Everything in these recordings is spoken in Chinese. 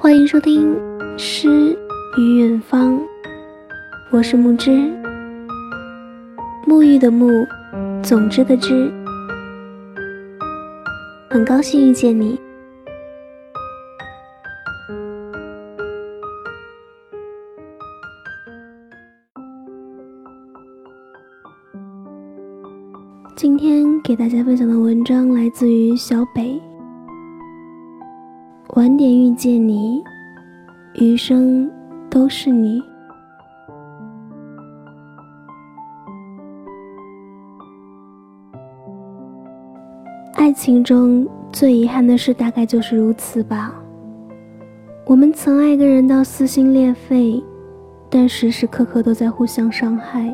欢迎收听《诗与远方》，我是木之，沐浴的沐，总之的之，很高兴遇见你。今天给大家分享的文章来自于小北。晚点遇见你，余生都是你。爱情中最遗憾的事，大概就是如此吧。我们曾爱一个人到撕心裂肺，但时时刻刻都在互相伤害，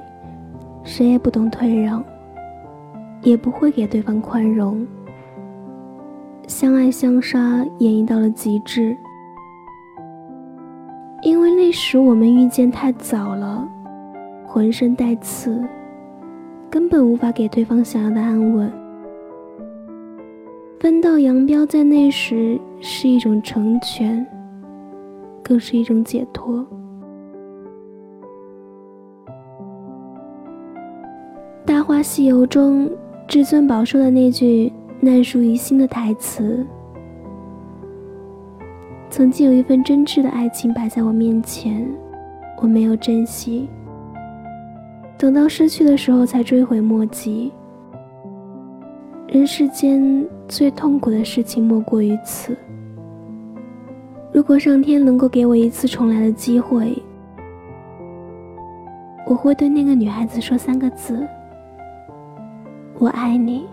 谁也不懂退让。也不会给对方宽容，相爱相杀演绎到了极致。因为那时我们遇见太早了，浑身带刺，根本无法给对方想要的安稳。分道扬镳在那时是一种成全，更是一种解脱。《大话西游》中。至尊宝说的那句难述于心的台词：“曾经有一份真挚的爱情摆在我面前，我没有珍惜，等到失去的时候才追悔莫及。人世间最痛苦的事情莫过于此。如果上天能够给我一次重来的机会，我会对那个女孩子说三个字。”我爱你。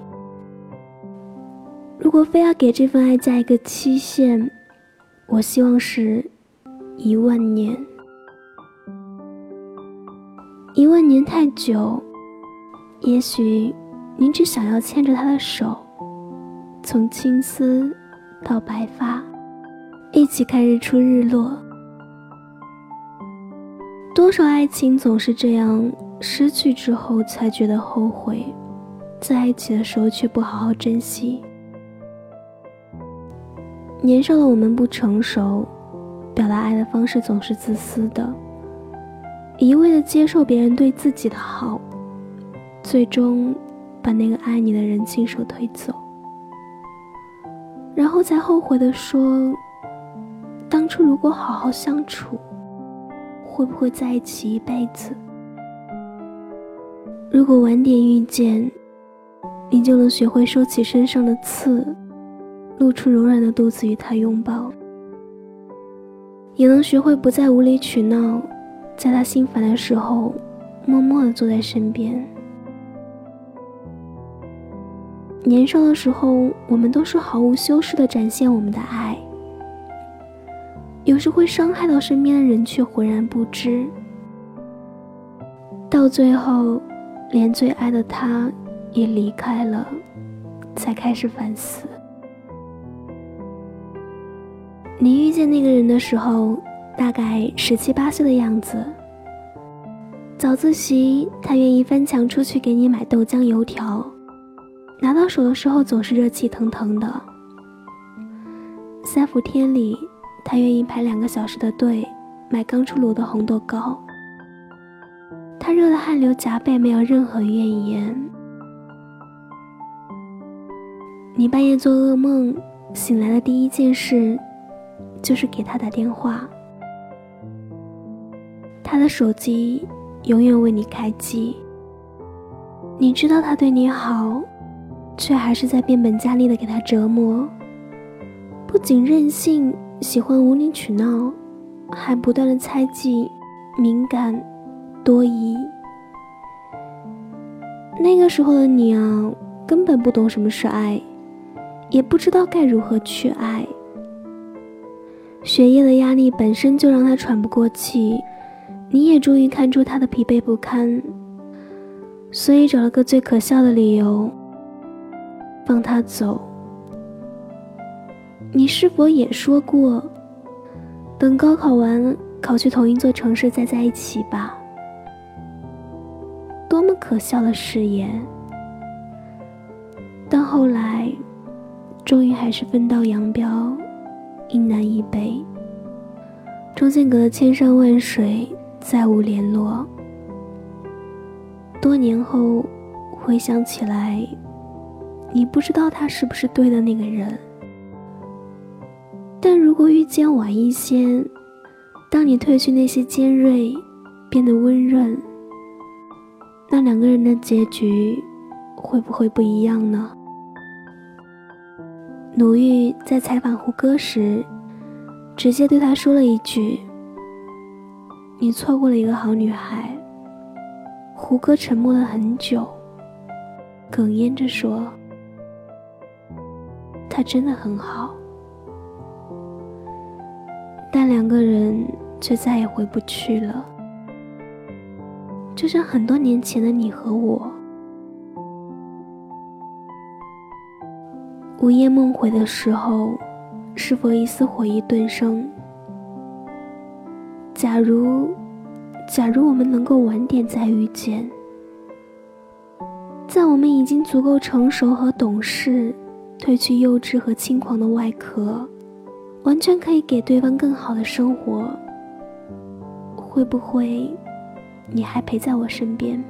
如果非要给这份爱加一个期限，我希望是一万年。一万年太久，也许你只想要牵着他的手，从青丝到白发，一起看日出日落。多少爱情总是这样，失去之后才觉得后悔。在一起的时候却不好好珍惜。年少的我们不成熟，表达爱的方式总是自私的，一味的接受别人对自己的好，最终把那个爱你的人亲手推走，然后才后悔的说：“当初如果好好相处，会不会在一起一辈子？如果晚点遇见。”你就能学会收起身上的刺，露出柔软的肚子与他拥抱；也能学会不再无理取闹，在他心烦的时候，默默的坐在身边。年少的时候，我们都是毫无修饰的展现我们的爱，有时会伤害到身边的人，却浑然不知。到最后，连最爱的他。也离开了，才开始反思。你遇见那个人的时候，大概十七八岁的样子。早自习，他愿意翻墙出去给你买豆浆油条，拿到手的时候总是热气腾腾的。三伏天里，他愿意排两个小时的队买刚出炉的红豆糕，他热得汗流浃背，没有任何怨言。你半夜做噩梦，醒来的第一件事就是给他打电话。他的手机永远为你开机。你知道他对你好，却还是在变本加厉的给他折磨。不仅任性，喜欢无理取闹，还不断的猜忌、敏感、多疑。那个时候的你啊，根本不懂什么是爱。也不知道该如何去爱。学业的压力本身就让他喘不过气，你也终于看出他的疲惫不堪，所以找了个最可笑的理由，放他走。你是否也说过，等高考完，考去同一座城市再在一起吧？多么可笑的誓言！但后来。终于还是分道扬镳，一南一北，中间隔千山万水，再无联络。多年后回想起来，你不知道他是不是对的那个人。但如果遇见晚一些，当你褪去那些尖锐，变得温润，那两个人的结局会不会不一样呢？鲁豫在采访胡歌时，直接对他说了一句：“你错过了一个好女孩。”胡歌沉默了很久，哽咽着说：“她真的很好。”但两个人却再也回不去了，就像很多年前的你和我。午夜梦回的时候，是否一丝回忆顿生？假如，假如我们能够晚点再遇见，在我们已经足够成熟和懂事，褪去幼稚和轻狂的外壳。完全可以给对方更好的生活，会不会你还陪在我身边？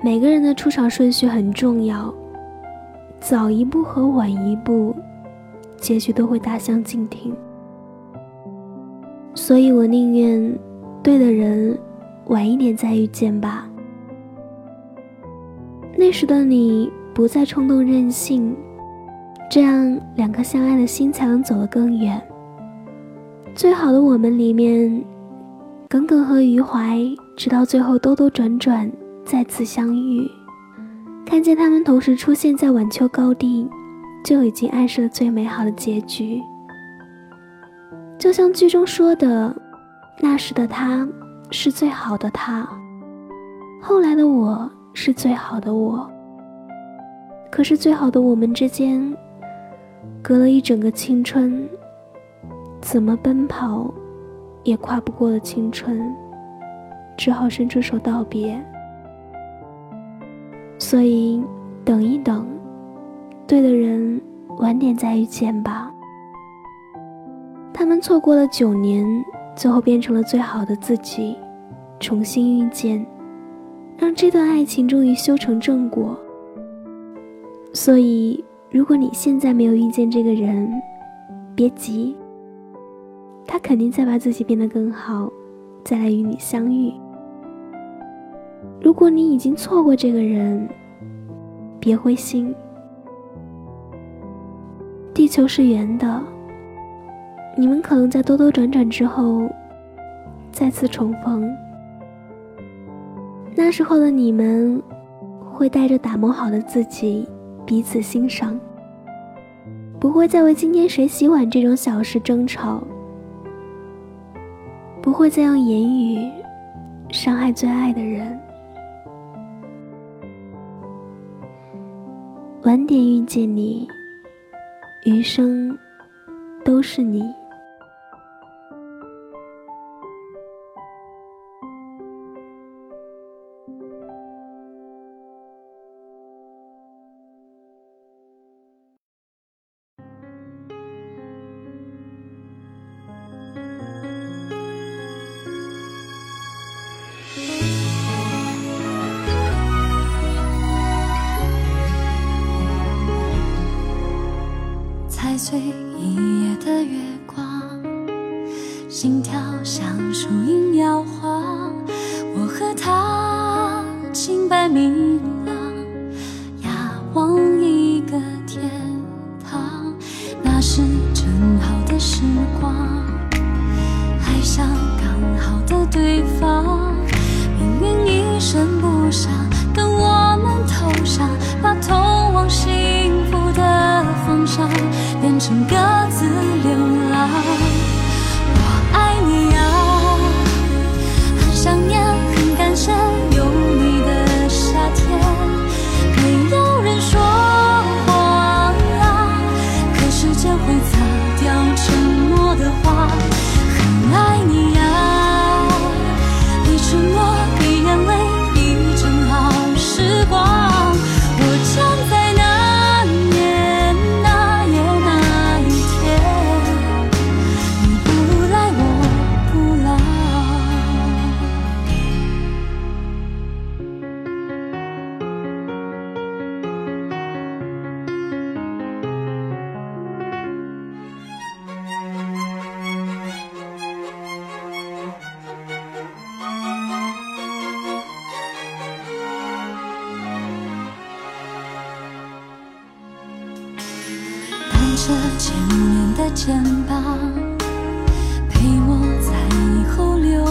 每个人的出场顺序很重要，早一步和晚一步，结局都会大相径庭。所以我宁愿对的人晚一点再遇见吧。那时的你不再冲动任性。这样，两颗相爱的心才能走得更远。最好的我们里面，耿耿和余淮，直到最后兜兜转转再次相遇，看见他们同时出现在晚秋高地，就已经暗示了最美好的结局。就像剧中说的，那时的他是最好的他，后来的我是最好的我。可是最好的我们之间。隔了一整个青春，怎么奔跑，也跨不过的青春，只好伸出手道别。所以，等一等，对的人晚点再遇见吧。他们错过了九年，最后变成了最好的自己，重新遇见，让这段爱情终于修成正果。所以。如果你现在没有遇见这个人，别急，他肯定在把自己变得更好，再来与你相遇。如果你已经错过这个人，别灰心，地球是圆的，你们可能在兜兜转转之后再次重逢。那时候的你们，会带着打磨好的自己。彼此欣赏，不会再为今天谁洗碗这种小事争吵，不会再用言语伤害最爱的人。点遇见你，余生都是你。碎一夜的月光，心跳像树影摇晃。我和他清白明着千年的肩膀，陪我在以后流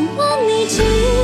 不问你几